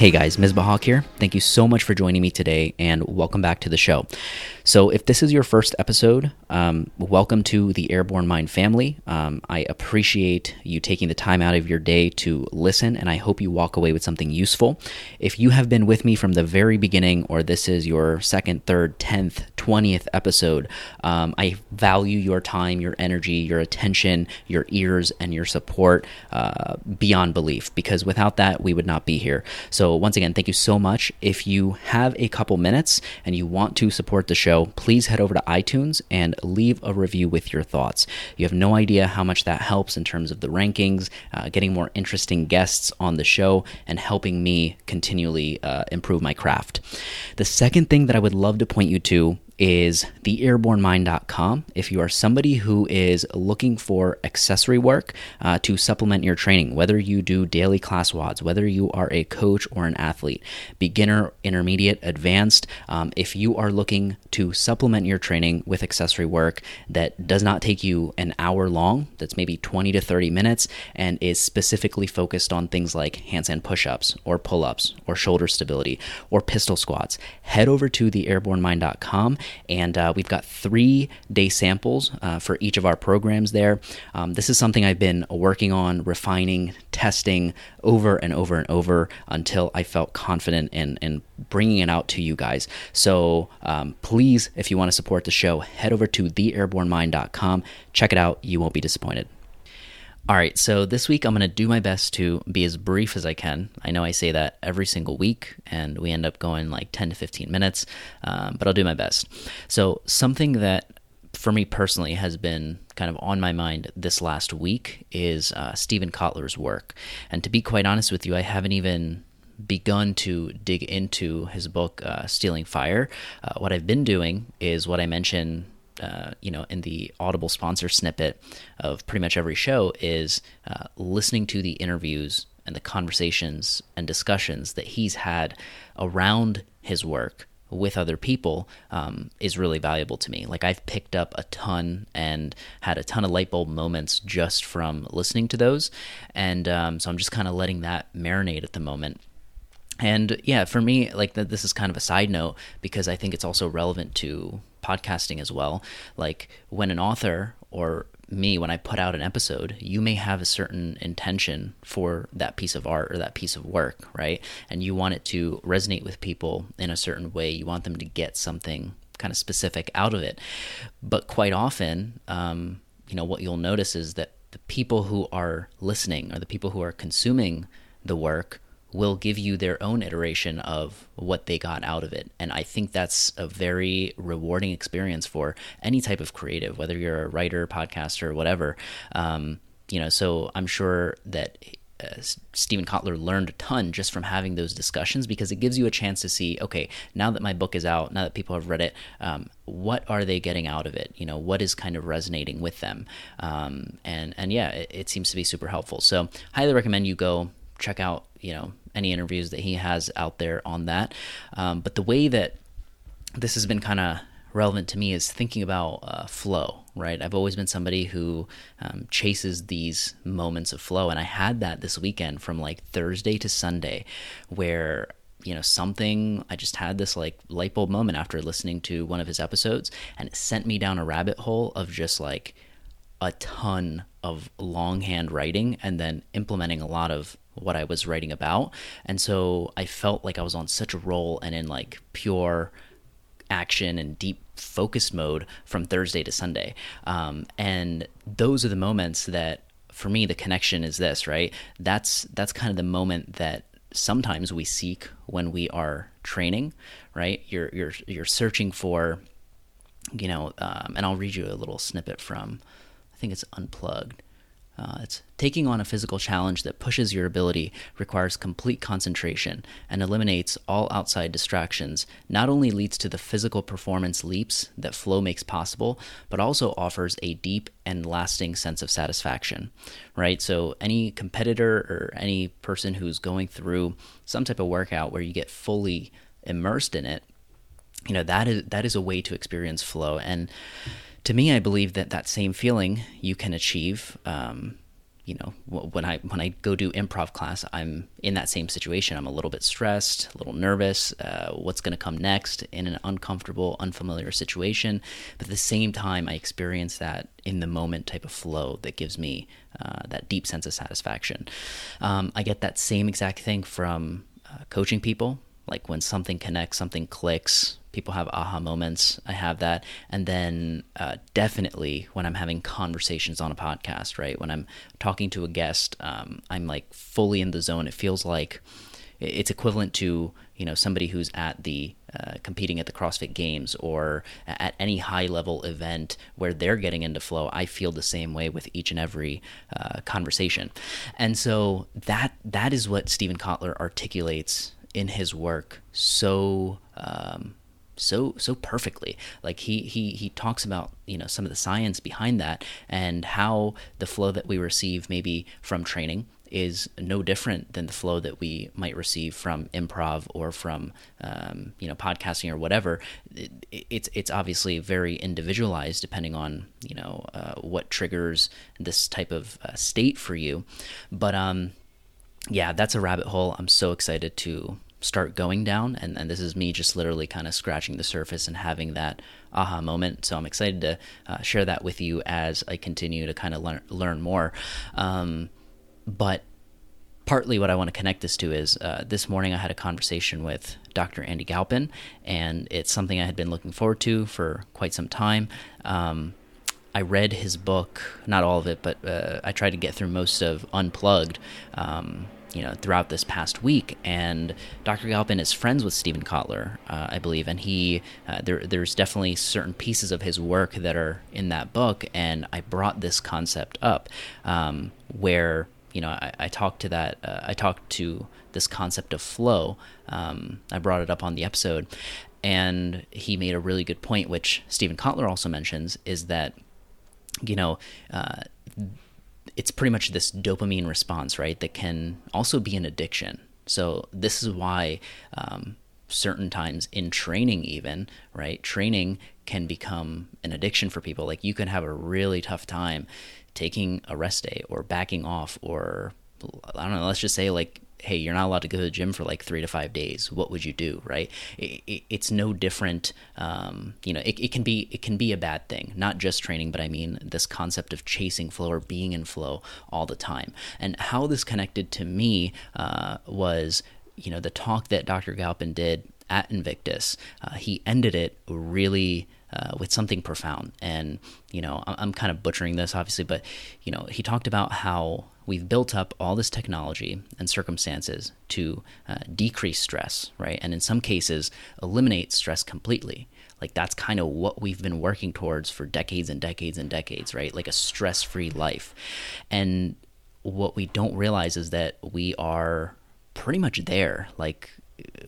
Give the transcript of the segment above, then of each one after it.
Hey guys, Misbah here. Thank you so much for joining me today and welcome back to the show. So, if this is your first episode, um, welcome to the Airborne Mind family. Um, I appreciate you taking the time out of your day to listen, and I hope you walk away with something useful. If you have been with me from the very beginning, or this is your second, third, tenth, twentieth episode, um, I value your time, your energy, your attention, your ears, and your support uh, beyond belief because without that, we would not be here. So, once again, thank you so much. If you have a couple minutes and you want to support the show, please head over to iTunes and leave a review with your thoughts. You have no idea how much that helps in terms of the rankings, uh, getting more interesting guests on the show, and helping me continually uh, improve my craft. The second thing that I would love to point you to is theairbornemind.com. If you are somebody who is looking for accessory work uh, to supplement your training, whether you do daily class WODs, whether you are a coach or an athlete, beginner, intermediate, advanced, um, if you are looking to supplement your training with accessory work that does not take you an hour long, that's maybe 20 to 30 minutes, and is specifically focused on things like handstand push ups or pull ups or shoulder stability or pistol squats, head over to theairbornemind.com and uh, we've got three day samples uh, for each of our programs there. Um, this is something I've been working on, refining, testing over and over and over until I felt confident in, in bringing it out to you guys. So um, please, if you want to support the show, head over to theairbornemind.com. Check it out. You won't be disappointed. All right, so this week I'm going to do my best to be as brief as I can. I know I say that every single week, and we end up going like 10 to 15 minutes, um, but I'll do my best. So, something that for me personally has been kind of on my mind this last week is uh, Steven Kotler's work. And to be quite honest with you, I haven't even begun to dig into his book, uh, Stealing Fire. Uh, what I've been doing is what I mentioned uh, you know, in the Audible sponsor snippet of pretty much every show is uh, listening to the interviews and the conversations and discussions that he's had around his work with other people um, is really valuable to me. Like I've picked up a ton and had a ton of light bulb moments just from listening to those, and um, so I'm just kind of letting that marinate at the moment. And yeah, for me, like this is kind of a side note because I think it's also relevant to podcasting as well. Like when an author or me, when I put out an episode, you may have a certain intention for that piece of art or that piece of work, right? And you want it to resonate with people in a certain way. You want them to get something kind of specific out of it. But quite often, um, you know, what you'll notice is that the people who are listening or the people who are consuming the work will give you their own iteration of what they got out of it. And I think that's a very rewarding experience for any type of creative, whether you're a writer, podcaster, whatever. Um, you know, so I'm sure that uh, Steven Kotler learned a ton just from having those discussions because it gives you a chance to see, okay, now that my book is out, now that people have read it, um, what are they getting out of it? You know, what is kind of resonating with them? Um, and and yeah, it, it seems to be super helpful. So highly recommend you go check out, you know, any interviews that he has out there on that. Um, but the way that this has been kind of relevant to me is thinking about uh, flow, right? I've always been somebody who um, chases these moments of flow. And I had that this weekend from like Thursday to Sunday where you know something i just had this like light bulb moment after listening to one of his episodes and it sent me down a rabbit hole of just like a ton of longhand writing and then implementing a lot of what I was writing about. And so I felt like I was on such a roll and in like pure action and deep focused mode from Thursday to Sunday. Um, and those are the moments that for me the connection is this, right? That's that's kind of the moment that sometimes we seek when we are training, right? You're you're you're searching for you know, um, and I'll read you a little snippet from I think it's unplugged. Uh, it's taking on a physical challenge that pushes your ability, requires complete concentration, and eliminates all outside distractions. Not only leads to the physical performance leaps that flow makes possible, but also offers a deep and lasting sense of satisfaction. Right? So, any competitor or any person who's going through some type of workout where you get fully immersed in it, you know that is that is a way to experience flow and to me, I believe that that same feeling you can achieve, um, you know when i when i go do improv class i'm in that same situation. I'm a little bit stressed a little nervous uh, what's going to come next in an uncomfortable unfamiliar situation. But at the same time i experience that in the moment type of flow that gives me uh, that deep sense of satisfaction. Um, i get that same exact thing from uh, coaching people. Like when something connects something clicks people have aha moments. I have that. And then uh, definitely when I'm having conversations on a podcast, right? When I'm talking to a guest, um, I'm like fully in the zone. It feels like it's equivalent to you know somebody who's at the uh, competing at the CrossFit Games or at any high level event where they're getting into flow. I feel the same way with each and every uh, conversation, and so that that is what Steven Kotler articulates in his work so um, so so perfectly. Like he he he talks about you know some of the science behind that and how the flow that we receive maybe from training is no different than the flow that we might receive from improv or from um, you know podcasting or whatever. It, it's it's obviously very individualized depending on you know uh, what triggers this type of uh, state for you. But um, yeah, that's a rabbit hole. I'm so excited to start going down. And, and this is me just literally kind of scratching the surface and having that aha moment. So i'm excited to uh, share that with you as i continue to kind of learn, learn more. Um, but partly what i want to connect this to is uh, this morning i had a conversation with dr andy galpin and it's something i had been looking forward to for quite some time. Um, I read his book, not all of it, but uh, I tried to get through most of Unplugged. Um, you know throughout this past week. And dr galpin is friends with Steven kotler uh, i believe. And he uh, there, there's definitely certain pieces of his work that are in that book. And i brought this concept up um, where you know i, I talked to that uh, i talked to this concept of flow. Um, i brought it up on the episode. And he made a really good point which Steven kotler also mentions is that you know uh, it's pretty much this dopamine response, right? That can also be an addiction. So this is why um, certain times in training, even right, training can become an addiction for people. Like you can have a really tough time taking a rest day or backing off, or I don't know. Let's just say like hey, you're not allowed to go to the gym for like three to five days. What would you do, right? It, it, it's no different. Um, you know, it, it can be it can be a bad thing, not just training, but I mean this concept of chasing flow or being in flow all the time. And how this connected to me uh, was, you know, the talk that Dr. Galpin did at Invictus. Uh, he ended it really. Uh, with something profound. And, you know, I'm, I'm, kind of butchering this, obviously, but, you know, he talked about how we've built up all this technology and circumstances to uh, decrease stress, right? And in some cases, eliminate stress completely. Like that's kind of what we've been working towards for decades and decades and decades, right? Like a stress free life. And what we don't realize is that we are pretty much there. Like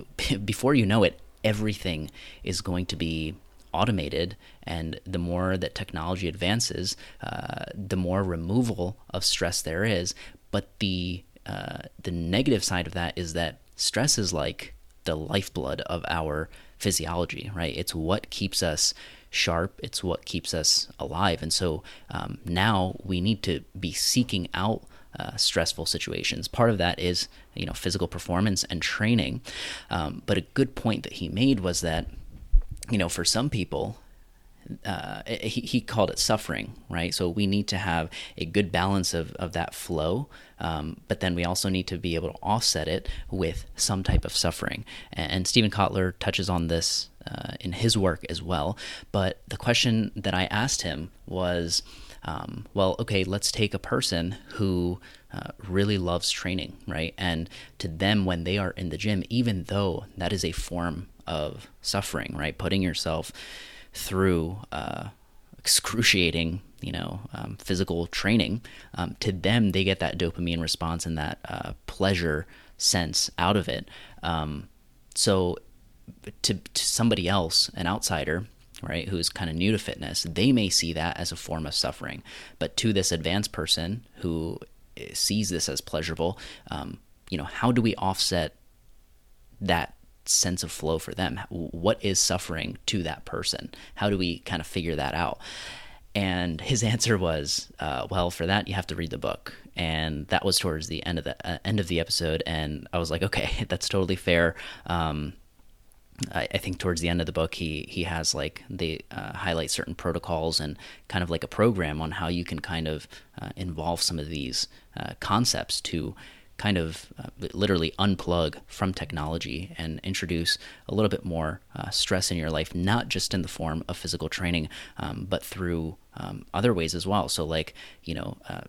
before you know it, everything is going to be automated, and the more that technology advances, uh, the more removal of stress there is. But the uh, the negative side of that is that stress is like the lifeblood of our physiology, right? It's what keeps us sharp. It's what keeps us alive. And so um, now we need to be seeking out uh, stressful situations. Part of that is, you know, physical performance and training. Um, but a good point that he made was that you know, for some people, uh, he, he called it suffering, right? So we need to have a good balance of, of that flow, um, but then we also need to be able to offset it with some type of suffering. And, and Steven Kotler touches on this uh, in his work as well. But the question that I asked him was, um, well, okay, let's take a person who uh, really loves training, right? And to them, when they are in the gym, even though that is a form of suffering, right? Putting yourself through uh, excruciating, you know, um, physical training. Um, to them, they get that dopamine response and that uh, pleasure sense out of it. Um, so, to, to somebody else, an outsider, right, who's kind of new to fitness, they may see that as a form of suffering. But to this advanced person who eh, sees this as pleasurable, um, you know, how do we offset that sense of flow for them? What is suffering to that person? How do we kind of figure that out? And his answer was, uh, "Well, for that you have to read the book." And that was towards the end of the uh, end of the episode, and I was like, "Okay, that's totally fair." Um, I, I, think towards the end of the book, he he has like they uh, highlight certain protocols and kind of like a program on how you can kind of uh, involve some of these uh, concepts to kind of uh, literally unplug from technology and introduce a little bit more uh, stress in your life, not just in the form of physical training, um, but through um, other ways as well. So, like, you know, uh,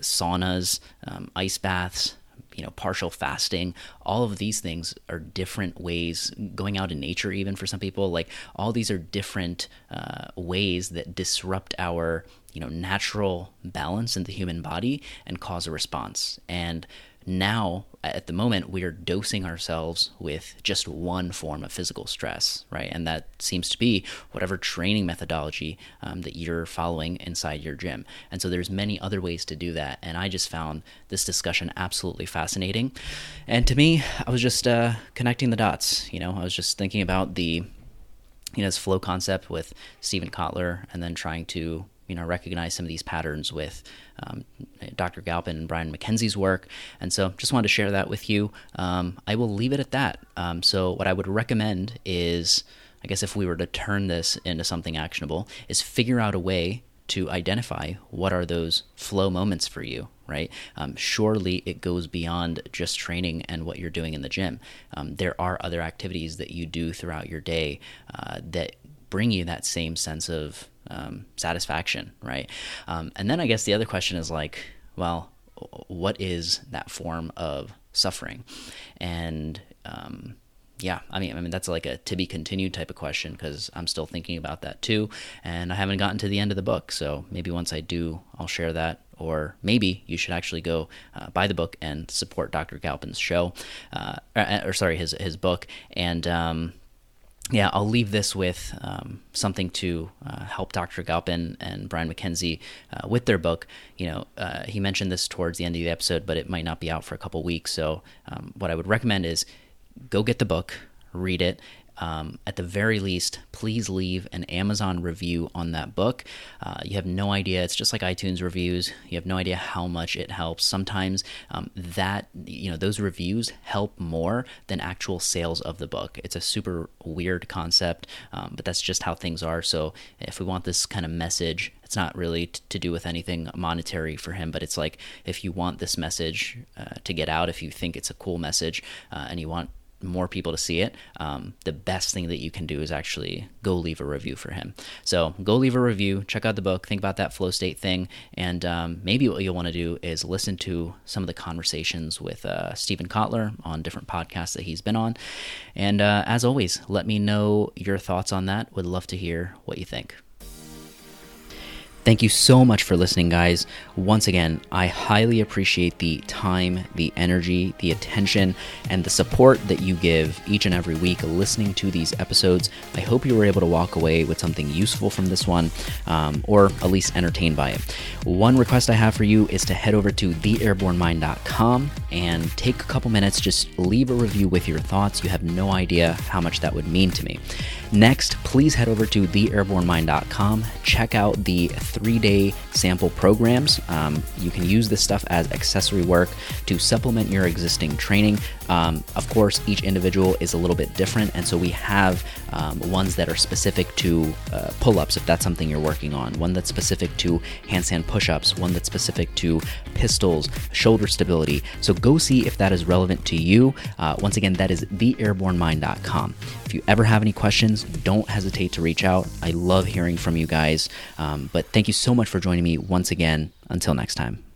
saunas, um, ice baths, you know partial fasting. All of these things are different ways going out in nature even for some people like all these are different uh, ways that disrupt our you know natural balance in the human body and cause a response. And now at the moment we are dosing ourselves with just one form of physical stress right? And that seems to be whatever training methodology um, that you're following inside your gym. And so there's many other ways to do that. And i just found this discussion absolutely fascinating. And to me i was just uh, connecting the dots you know? I was just thinking about the you know this flow concept with steven kotler and then trying to you know recognize some of these patterns with um, Dr. Galpin and Brian MacKenzie's work, and so just wanted to share that with you. Um, I will leave it at that. Um, so what I would recommend is, I guess if we were to turn this into something actionable, is figure out a way to identify what are those flow moments for you right um, surely it goes beyond just training and what you're doing in the gym um, there are other activities that you do throughout your day uh, that bring you that same sense of um, satisfaction, right? Um, and then I guess the other question is like, well, what is that form of suffering? And um, yeah, I mean, I mean that's like a to be continued type of question because I'm still thinking about that too, and I haven't gotten to the end of the book. So maybe once I do, I'll share that. Or maybe you should actually go uh, buy the book and support Dr. Galpin's show, uh, or, or, sorry, his his book, and um, yeah, I'll leave this with um, something to uh, help Dr. Galpin and Brian MacKenzie uh, with their book. You know, uh, he mentioned this towards the end of the episode, but it might not be out for a couple weeks. So, um, what I would recommend is go get the book, read it, um, at the very least, please leave an Amazon review on that book. Uh, you have no idea. It's just like iTunes reviews. You have no idea how much it helps. Sometimes um, that you know those reviews help more than actual sales of the book. It's a super weird concept, um, but that's just how things are. So if we want this kind of message it's not really t- to do with anything monetary for him, but it's like if you want this message uh, to get out, if you think it's a cool message, uh, and you want more people to see it, um, the best thing that you can do is actually go leave a review for him. So go leave a review, check out the book, think about that flow state thing, and um, maybe what you'll want to do is listen to some of the conversations with uh, Steven Kotler on different podcasts that he's been on. And uh, as always, let me know your thoughts on that. Would love to hear what you think. Thank you so much for listening, guys. Once again, I highly appreciate the time, the energy, the attention, and the support that you give each and every week listening to these episodes. I hope you were able to walk away with something useful from this one, um, or at least entertained by it. One request I have for you is to head over to theairbornemind.com and take a couple minutes, just leave a review with your thoughts. You have no idea how much that would mean to me. Next, please head over to theairbornemind.com, check out the three day sample programs. Um, you can use this stuff as accessory work to supplement your existing training. Um, of course, each individual is a little bit different, and so we have um, ones that are specific to uh, pull ups if that's something you're working on, one that's specific to handstand push ups, one that's specific to pistols, shoulder stability. So go see if that is relevant to you. Uh, once again, that is theairbornemind.com. If you ever have any questions, don't hesitate to reach out. I love hearing from you guys. Um, but thank you so much for joining me once again. Until next time.